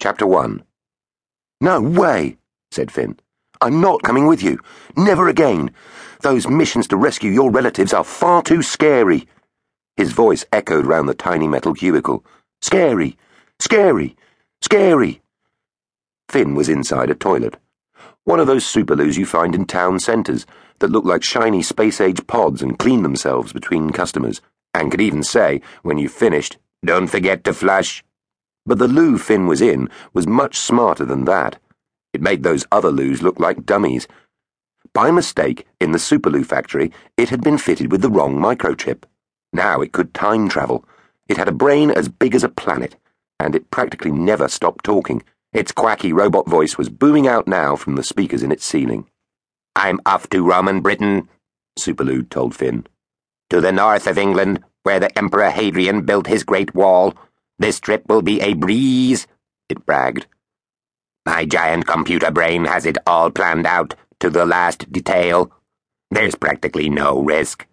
Chapter 1 No way, said Finn. I'm not coming with you. Never again. Those missions to rescue your relatives are far too scary. His voice echoed round the tiny metal cubicle. Scary, scary, scary. Finn was inside a toilet. One of those superloos you find in town centres that look like shiny space age pods and clean themselves between customers, and could even say, when you've finished, don't forget to flush. But the loo Finn was in was much smarter than that. It made those other loos look like dummies. By mistake, in the Superloo factory, it had been fitted with the wrong microchip. Now it could time travel. It had a brain as big as a planet, and it practically never stopped talking. Its quacky robot voice was booming out now from the speakers in its ceiling. I'm off to Roman Britain, Superloo told Finn. To the north of England, where the Emperor Hadrian built his great wall. This trip will be a breeze, it bragged. My giant computer brain has it all planned out to the last detail. There's practically no risk.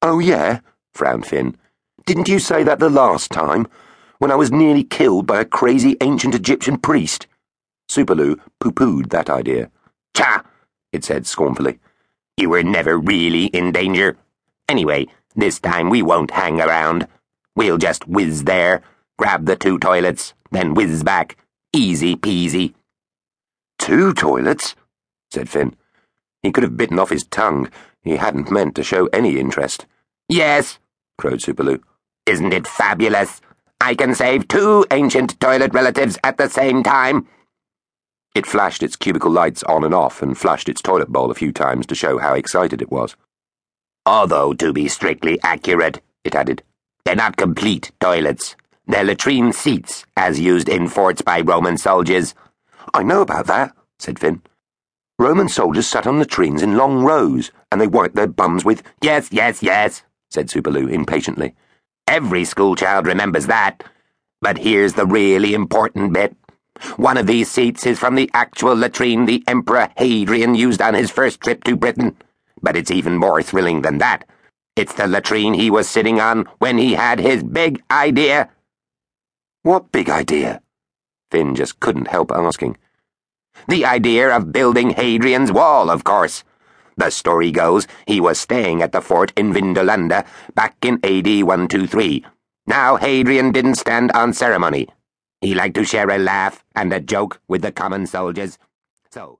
Oh, yeah, frowned Finn. Didn't you say that the last time? When I was nearly killed by a crazy ancient Egyptian priest? Superloo poo pooed that idea. Cha! it said scornfully. You were never really in danger. Anyway, this time we won't hang around. We'll just whiz there, grab the two toilets, then whiz back. Easy peasy. Two toilets? said Finn. He could have bitten off his tongue. He hadn't meant to show any interest. Yes, crowed Superloo. Isn't it fabulous? I can save two ancient toilet relatives at the same time. It flashed its cubicle lights on and off and flushed its toilet bowl a few times to show how excited it was. Although, to be strictly accurate, it added, they're not complete toilets. They're latrine seats, as used in forts by Roman soldiers. I know about that, said Finn. Roman soldiers sat on latrines in long rows, and they wiped their bums with. Yes, yes, yes, said Superloo impatiently. Every schoolchild remembers that. But here's the really important bit. One of these seats is from the actual latrine the Emperor Hadrian used on his first trip to Britain. But it's even more thrilling than that. It's the latrine he was sitting on when he had his big idea. What big idea? Finn just couldn't help asking. The idea of building Hadrian's Wall, of course. The story goes he was staying at the fort in Vindolanda back in AD 123. Now, Hadrian didn't stand on ceremony. He liked to share a laugh and a joke with the common soldiers. So,